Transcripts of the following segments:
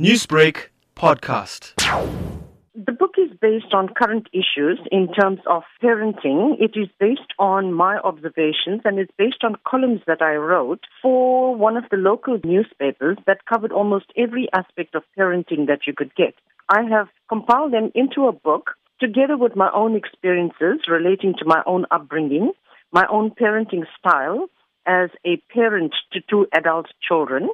Newsbreak podcast. The book is based on current issues in terms of parenting. It is based on my observations and it's based on columns that I wrote for one of the local newspapers that covered almost every aspect of parenting that you could get. I have compiled them into a book together with my own experiences relating to my own upbringing, my own parenting style as a parent to two adult children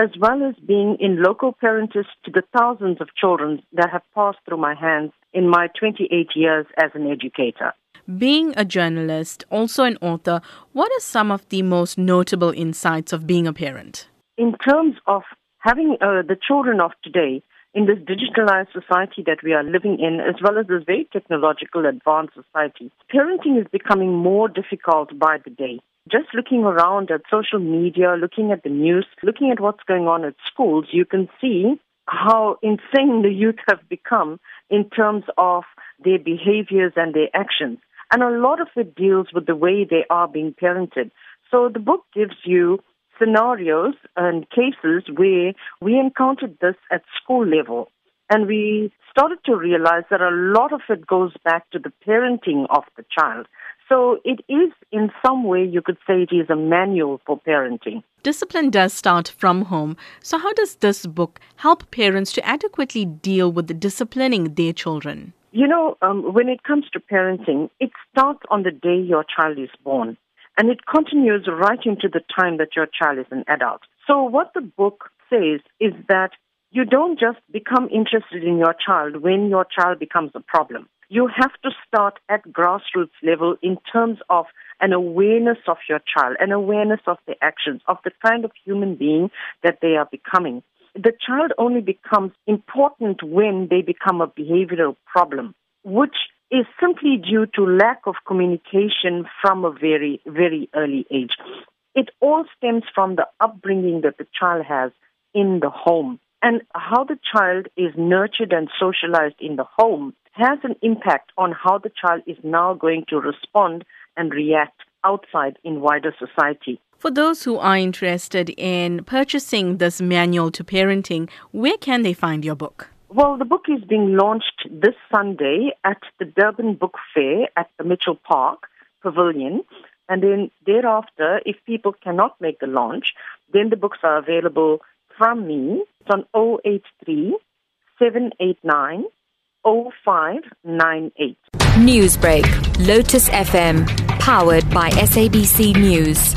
as well as being in loco parentis to the thousands of children that have passed through my hands in my 28 years as an educator. Being a journalist, also an author, what are some of the most notable insights of being a parent? In terms of having uh, the children of today in this digitalized society that we are living in, as well as this very technological advanced society, parenting is becoming more difficult by the day just looking around at social media, looking at the news, looking at what's going on at schools, you can see how insane the youth have become in terms of their behaviors and their actions. And a lot of it deals with the way they are being parented. So the book gives you scenarios and cases where we encountered this at school level. And we started to realize that a lot of it goes back to the parenting of the child. So it is, in some way, you could say it is a manual for parenting. Discipline does start from home. So, how does this book help parents to adequately deal with disciplining their children? You know, um, when it comes to parenting, it starts on the day your child is born. And it continues right into the time that your child is an adult. So, what the book says is that you don't just become interested in your child when your child becomes a problem you have to start at grassroots level in terms of an awareness of your child, an awareness of the actions, of the kind of human being that they are becoming. The child only becomes important when they become a behavioral problem, which is simply due to lack of communication from a very, very early age. It all stems from the upbringing that the child has in the home and how the child is nurtured and socialized in the home has an impact on how the child is now going to respond and react outside in wider society. For those who are interested in purchasing this manual to parenting, where can they find your book? Well, the book is being launched this Sunday at the Durban Book Fair at the Mitchell Park Pavilion. And then thereafter, if people cannot make the launch, then the books are available from me. It's on 083 789 0598. Newsbreak, Lotus FM, powered by SABC News.